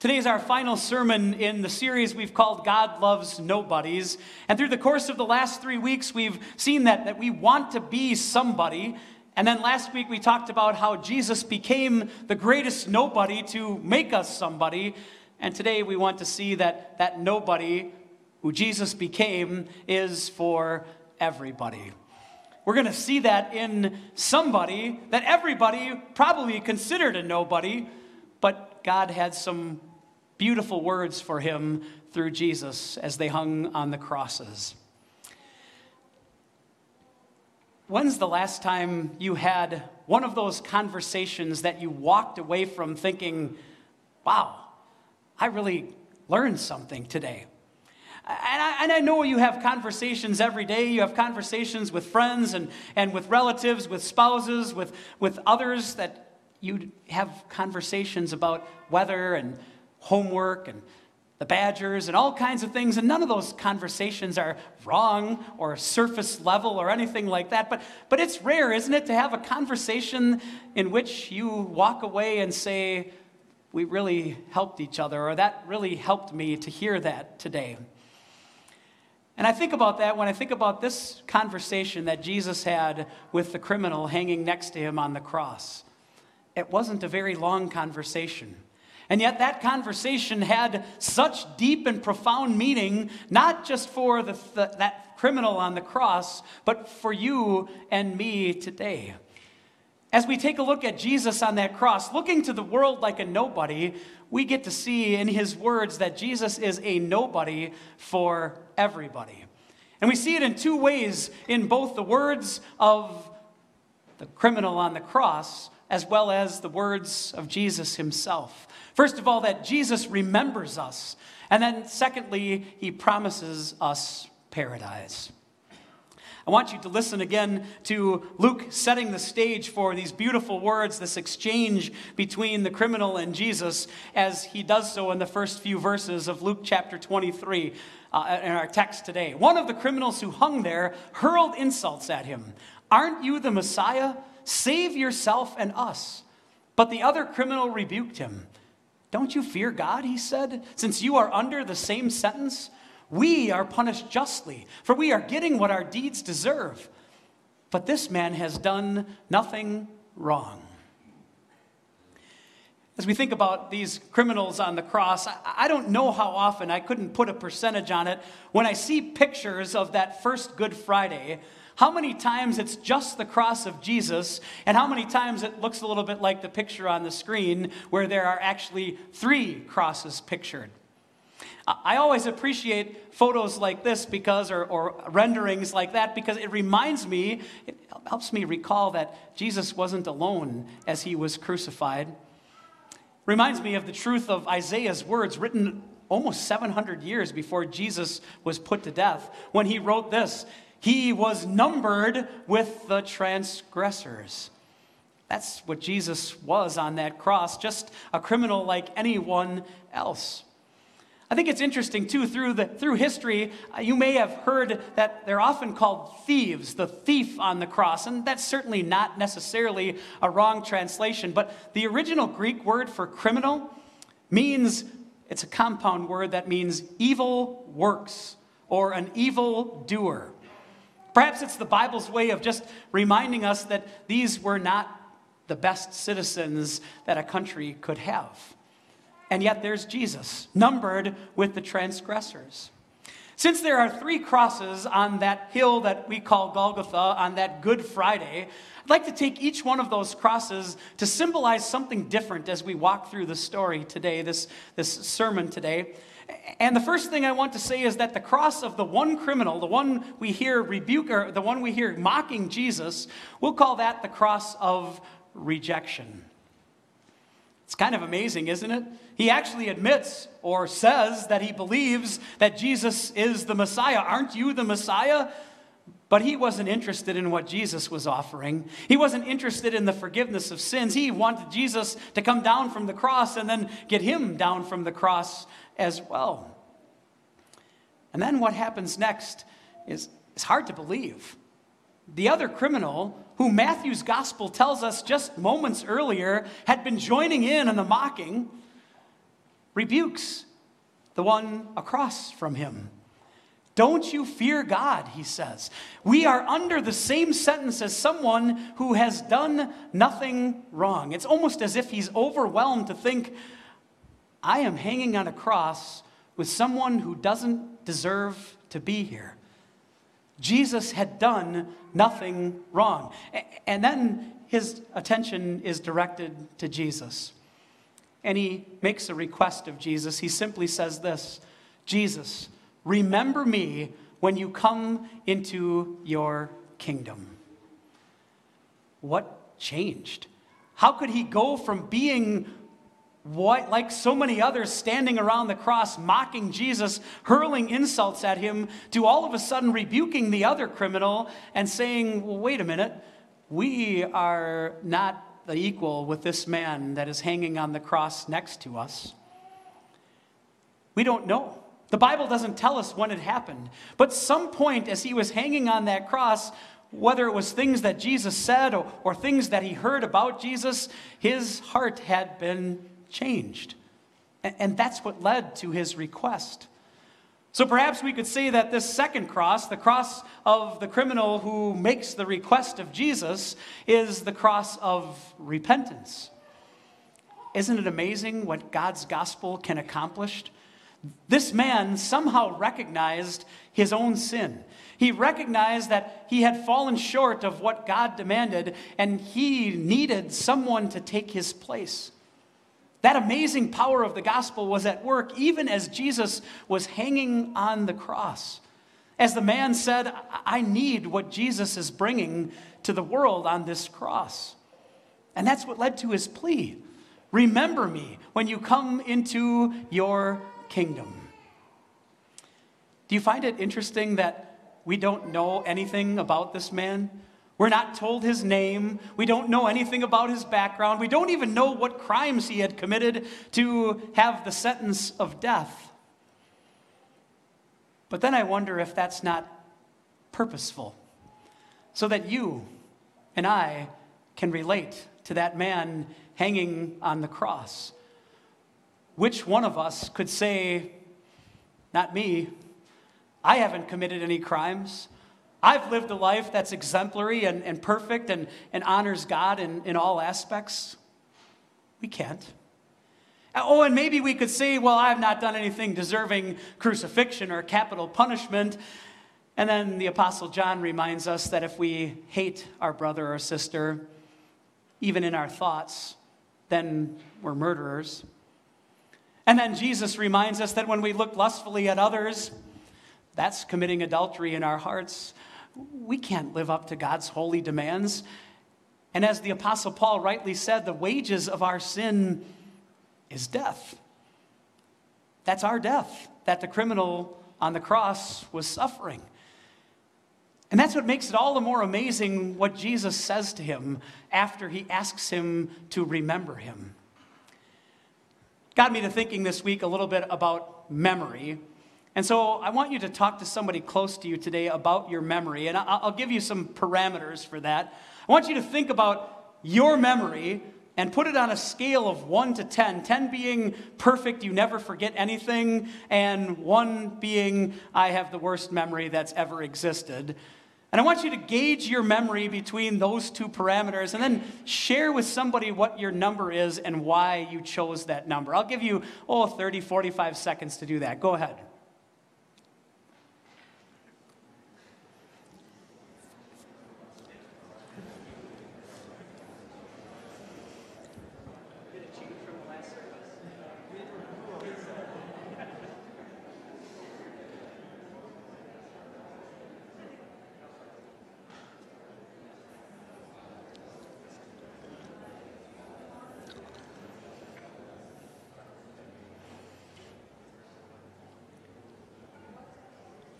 Today is our final sermon in the series we've called God Loves Nobodies. And through the course of the last three weeks, we've seen that, that we want to be somebody. And then last week, we talked about how Jesus became the greatest nobody to make us somebody. And today, we want to see that that nobody who Jesus became is for everybody. We're going to see that in somebody that everybody probably considered a nobody, but God had some beautiful words for him through Jesus as they hung on the crosses. When's the last time you had one of those conversations that you walked away from thinking, wow, I really learned something today? And I, and I, know you have conversations every day. You have conversations with friends and, and with relatives, with spouses, with, with others that you have conversations about weather and homework and the Badgers and all kinds of things. And none of those conversations are wrong or surface level or anything like that. But, but it's rare, isn't it, to have a conversation in which you walk away and say, We really helped each other, or that really helped me to hear that today. And I think about that when I think about this conversation that Jesus had with the criminal hanging next to him on the cross. It wasn't a very long conversation. And yet, that conversation had such deep and profound meaning, not just for the, the, that criminal on the cross, but for you and me today. As we take a look at Jesus on that cross, looking to the world like a nobody, we get to see in his words that Jesus is a nobody for everybody. And we see it in two ways in both the words of the criminal on the cross as well as the words of Jesus himself. First of all, that Jesus remembers us. And then, secondly, he promises us paradise. I want you to listen again to Luke setting the stage for these beautiful words, this exchange between the criminal and Jesus, as he does so in the first few verses of Luke chapter 23 uh, in our text today. One of the criminals who hung there hurled insults at him Aren't you the Messiah? Save yourself and us. But the other criminal rebuked him. Don't you fear God, he said, since you are under the same sentence? We are punished justly, for we are getting what our deeds deserve. But this man has done nothing wrong. As we think about these criminals on the cross, I don't know how often, I couldn't put a percentage on it, when I see pictures of that first Good Friday, how many times it's just the cross of Jesus, and how many times it looks a little bit like the picture on the screen where there are actually three crosses pictured. I always appreciate photos like this because, or, or, renderings like that, because it reminds me, it helps me recall that Jesus wasn't alone as he was crucified. Reminds me of the truth of Isaiah's words written almost 700 years before Jesus was put to death when he wrote this he was numbered with the transgressors. That's what Jesus was on that cross, just a criminal like anyone else. I think it's interesting too, through, the, through history, uh, you may have heard that they're often called thieves, the thief on the cross, and that's certainly not necessarily a wrong translation, but the original Greek word for criminal means, it's a compound word that means evil works or an evil doer. Perhaps it's the Bible's way of just reminding us that these were not the best citizens that a country could have. And yet there's Jesus, numbered with the transgressors. Since there are three crosses on that hill that we call Golgotha on that Good Friday, I'd like to take each one of those crosses to symbolize something different as we walk through the story today, this, this sermon today. And the first thing I want to say is that the cross of the one criminal, the one we hear rebuke, or the one we hear mocking Jesus, we'll call that the cross of rejection. It's kind of amazing, isn't it? He actually admits or says that he believes that Jesus is the Messiah. Aren't you the Messiah? But he wasn't interested in what Jesus was offering. He wasn't interested in the forgiveness of sins. He wanted Jesus to come down from the cross and then get him down from the cross as well. And then what happens next is, is hard to believe. The other criminal, who Matthew's gospel tells us just moments earlier had been joining in on the mocking, rebukes the one across from him. Don't you fear God, he says. We are under the same sentence as someone who has done nothing wrong. It's almost as if he's overwhelmed to think, I am hanging on a cross with someone who doesn't deserve to be here. Jesus had done nothing wrong. And then his attention is directed to Jesus. And he makes a request of Jesus. He simply says this Jesus, remember me when you come into your kingdom. What changed? How could he go from being what, like so many others standing around the cross, mocking Jesus, hurling insults at him, to all of a sudden rebuking the other criminal and saying, well, wait a minute, we are not the equal with this man that is hanging on the cross next to us. We don't know. The Bible doesn't tell us when it happened. But some point as he was hanging on that cross, whether it was things that Jesus said or, or things that he heard about Jesus, his heart had been changed. And, and that's what led to his request. So perhaps we could say that this second cross, the cross of the criminal who makes the request of Jesus, is the cross of repentance. Isn't it amazing what God's gospel can accomplish? This man somehow recognized his own sin. He recognized that he had fallen short of what God demanded, and he needed someone to take his place. That amazing power of the gospel was at work even as Jesus was hanging on the cross. As the man said, I need what Jesus is bringing to the world on this cross. And that's what led to his plea Remember me when you come into your kingdom. Do you find it interesting that we don't know anything about this man? We're not told his name. We don't know anything about his background. We don't even know what crimes he had committed to have the sentence of death. But then I wonder if that's not purposeful, so that you and I can relate to that man hanging on the cross. Which one of us could say, Not me, I haven't committed any crimes. I've lived a life that's exemplary and, and perfect and, and honors God in, in all aspects. We can't. Oh, and maybe we could say, well, I've not done anything deserving crucifixion or capital punishment. And then the Apostle John reminds us that if we hate our brother or sister, even in our thoughts, then we're murderers. And then Jesus reminds us that when we look lustfully at others, that's committing adultery in our hearts we can't live up to God's holy demands. And as the Apostle Paul rightly said, the wages of our sin is death. That's our death that the criminal on the cross was suffering. And that's what makes it all the more amazing what Jesus says to him after he asks him to remember him. Got me to thinking this week a little bit about memory. And so I want you to talk to somebody close to you today about your memory, and I'll give you some parameters for that. I want you to think about your memory and put it on a scale of 1 to 10 10 being perfect you never forget anything and 1 being i have the worst memory that's ever existed and i want you to gauge your memory between those two parameters and then share with somebody what your number is and why you chose that number. I'll give you oh 30 45 seconds to do that. Go ahead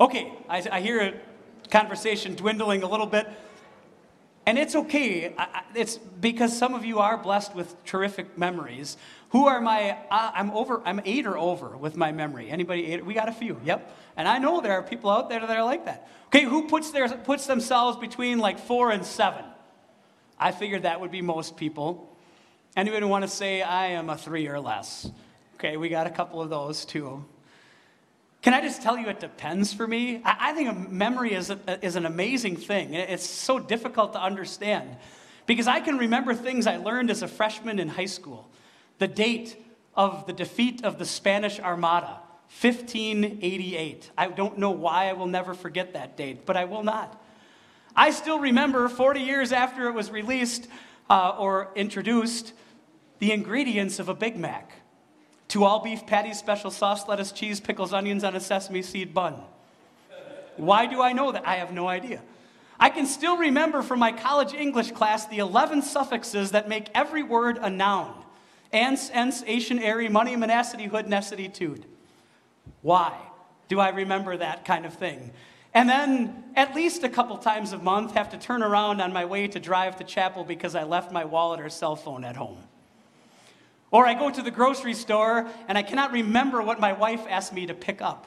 Okay, I, I hear a conversation dwindling a little bit. And it's okay. It's because some of you are blessed with terrific memories. Who are my? Uh, I'm over. I'm eight or over with my memory. Anybody eight? We got a few. Yep. And I know there are people out there that are like that. Okay, who puts their puts themselves between like four and seven? I figured that would be most people. Anyone want to say I am a three or less? Okay, we got a couple of those too. Can I just tell you it depends for me? I, I think memory is, a, is an amazing thing. It's so difficult to understand because I can remember things I learned as a freshman in high school. The date of the defeat of the Spanish Armada, 1588. I don't know why I will never forget that date, but I will not. I still remember 40 years after it was released uh, or introduced the ingredients of a Big Mac. Two all beef patties, special sauce, lettuce, cheese, pickles, onions on a sesame seed bun. Why do I know that? I have no idea. I can still remember from my college English class the 11 suffixes that make every word a noun ans, ens, ation, airy, money, monacity, hood, necessity, tude. Why do I remember that kind of thing? And then, at least a couple times a month, have to turn around on my way to drive to chapel because I left my wallet or cell phone at home. Or I go to the grocery store and I cannot remember what my wife asked me to pick up.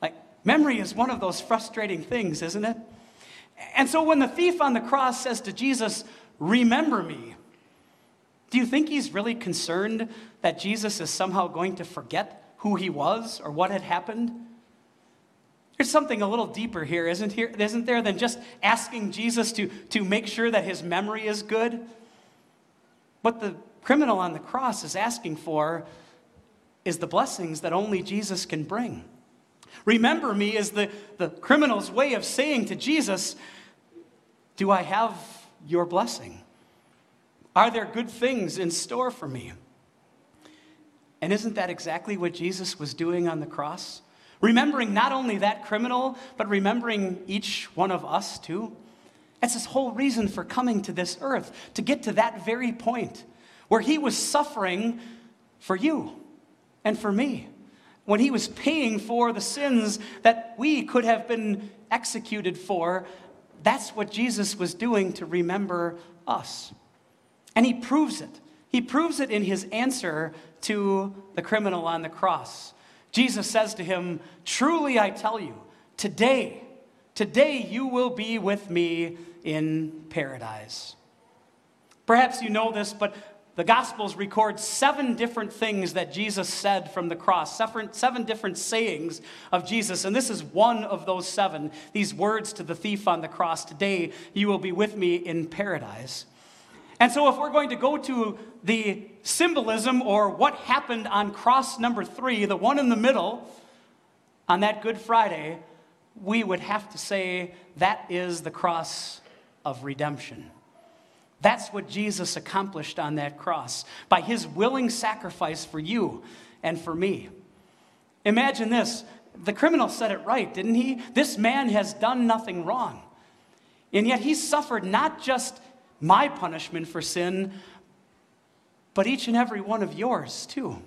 Like, memory is one of those frustrating things, isn't it? And so when the thief on the cross says to Jesus, Remember me, do you think he's really concerned that Jesus is somehow going to forget who he was or what had happened? There's something a little deeper here, isn't, here, isn't there, than just asking Jesus to, to make sure that his memory is good? What the criminal on the cross is asking for is the blessings that only Jesus can bring. Remember me is the, the criminal's way of saying to Jesus, Do I have your blessing? Are there good things in store for me? And isn't that exactly what Jesus was doing on the cross? Remembering not only that criminal, but remembering each one of us too. That's his whole reason for coming to this earth, to get to that very point where he was suffering for you and for me, when he was paying for the sins that we could have been executed for. That's what Jesus was doing to remember us. And he proves it. He proves it in his answer to the criminal on the cross. Jesus says to him, Truly I tell you, today, today you will be with me in paradise. Perhaps you know this, but the Gospels record seven different things that Jesus said from the cross, seven, different sayings of Jesus. And this is one of those seven, these words to the thief on the cross Today you will be with me in paradise. And so, if we're going to go to the symbolism or what happened on cross number three, the one in the middle, on that Good Friday, we would have to say that is the cross of redemption. That's what Jesus accomplished on that cross by his willing sacrifice for you and for me. Imagine this the criminal said it right, didn't he? This man has done nothing wrong. And yet he suffered not just my punishment for sin, but each and every one of yours too.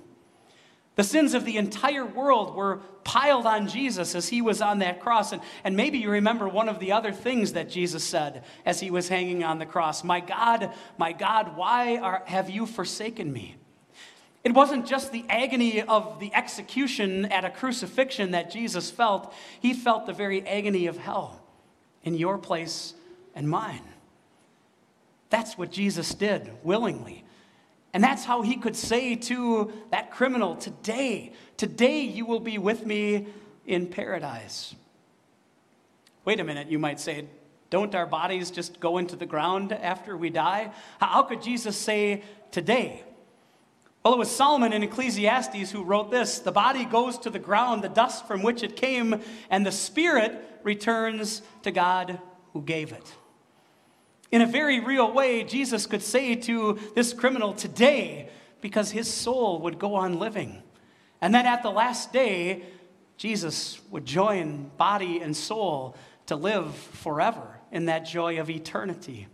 The sins of the entire world were piled on Jesus as he was on that cross. And, and maybe you remember one of the other things that Jesus said as he was hanging on the cross My God, my God, why are, have you forsaken me? It wasn't just the agony of the execution at a crucifixion that Jesus felt, he felt the very agony of hell in your place and mine. That's what Jesus did willingly. And that's how he could say to that criminal, Today, today you will be with me in paradise. Wait a minute, you might say, don't our bodies just go into the ground after we die? How could Jesus say today? Well, it was Solomon in Ecclesiastes who wrote this The body goes to the ground, the dust from which it came, and the spirit returns to God who gave it. In a very real way, Jesus could say to this criminal today, because his soul would go on living. And then at the last day, Jesus would join body and soul to live forever in that joy of eternity.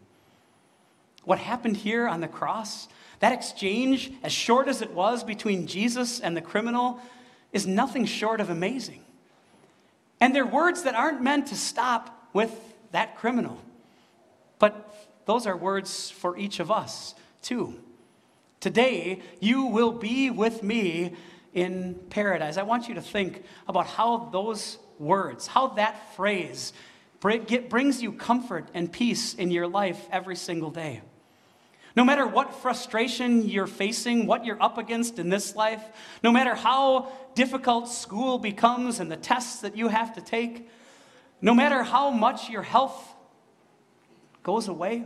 What happened here on the cross, that exchange, as short as it was between Jesus and the criminal, is nothing short of amazing. And they're words that aren't meant to stop with that criminal. But those are words for each of us, too. Today, you will be with me in paradise. I want you to think about how those words, how that phrase brings you comfort and peace in your life every single day. No matter what frustration you're facing, what you're up against in this life, no matter how difficult school becomes and the tests that you have to take, no matter how much your health goes away,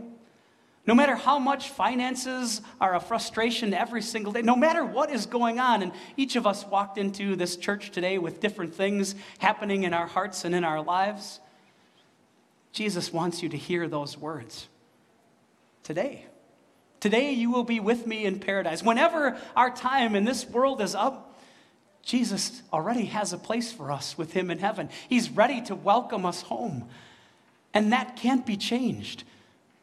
no matter how much finances are a frustration every single day, no matter what is going on, and each of us walked into this church today with different things happening in our hearts and in our lives, Jesus wants you to hear those words today. Today you will be with me in paradise. Whenever our time in this world is up, Jesus already has a place for us with him in heaven. He's ready to welcome us home. And that can't be changed.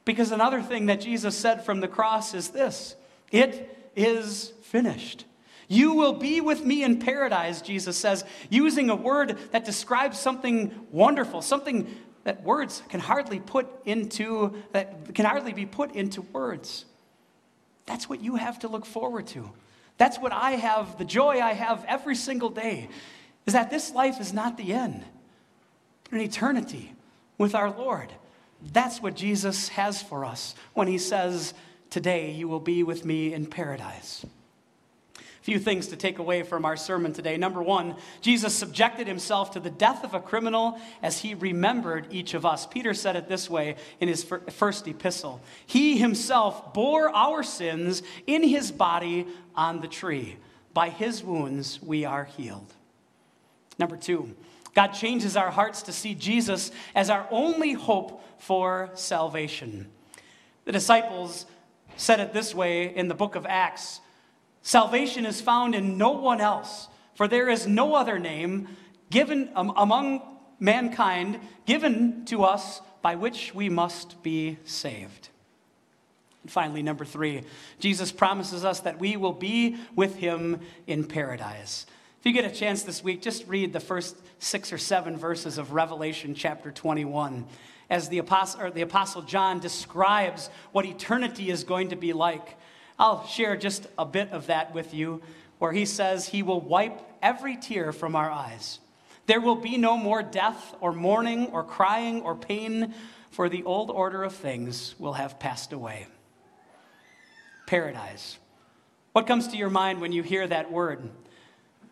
Because another thing that Jesus said from the cross is this it is finished. You will be with me in paradise, Jesus says, using a word that describes something wonderful, something that words can hardly put into, that can hardly be put into words. That's what you have to look forward to. That's what I have, the joy I have every single day, is that this life is not the end, but an eternity with our Lord. That's what Jesus has for us when he says, Today you will be with me in paradise few things to take away from our sermon today. Number one, Jesus subjected himself to the death of a criminal as he remembered each of us. Peter said it this way in his first epistle He himself bore our sins in his body on the tree. By his wounds we are healed. Number two, God changes our hearts to see Jesus as our only hope for salvation. The disciples said it this way in the book of Acts Salvation is found in no one else, for there is no other name given um, among mankind given to us by which we must be saved. And finally, number three, Jesus promises us that we will be with him in paradise. If you get a chance this week, just read the first six or seven verses of Revelation chapter 21 as the apostle, the apostle John describes what eternity is going to be like. I'll share just a bit of that with you, where he says he will wipe every tear from our eyes. There will be no more death or mourning or crying or pain, for the old order of things will have passed away. Paradise. What comes to your mind when you hear that word?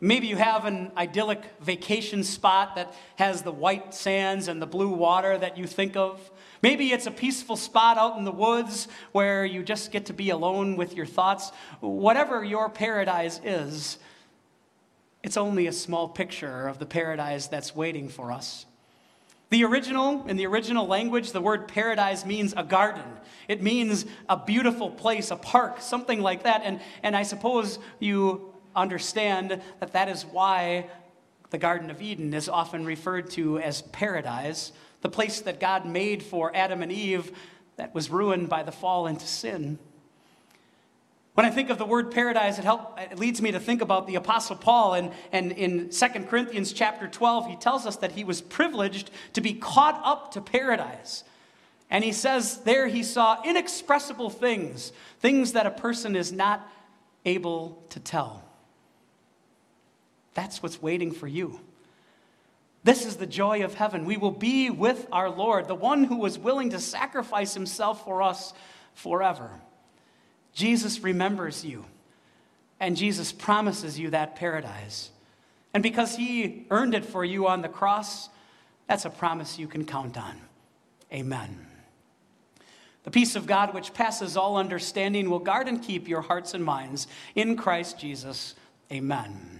Maybe you have an idyllic vacation spot that has the white sands and the blue water that you think of. Maybe it's a peaceful spot out in the woods where you just get to be alone with your thoughts. Whatever your paradise is, it's only a small picture of the paradise that's waiting for us. The original, in the original language, the word paradise means a garden. It means a beautiful place, a park, something like that. And, and I suppose you understand that that is why the Garden of Eden is often referred to as paradise, the place that God made for Adam and Eve that was ruined by the fall into sin. When I think of the word paradise, it, help, it leads me to think about the Apostle Paul. And, and in 2 Corinthians chapter 12, he tells us that he was privileged to be caught up to paradise. And he says there he saw inexpressible things, things that a person is not able to tell. That's what's waiting for you. This is the joy of heaven. We will be with our Lord, the one who was willing to sacrifice himself for us forever. Jesus remembers you, and Jesus promises you that paradise. And because he earned it for you on the cross, that's a promise you can count on. Amen. The peace of God, which passes all understanding, will guard and keep your hearts and minds in Christ Jesus. Amen.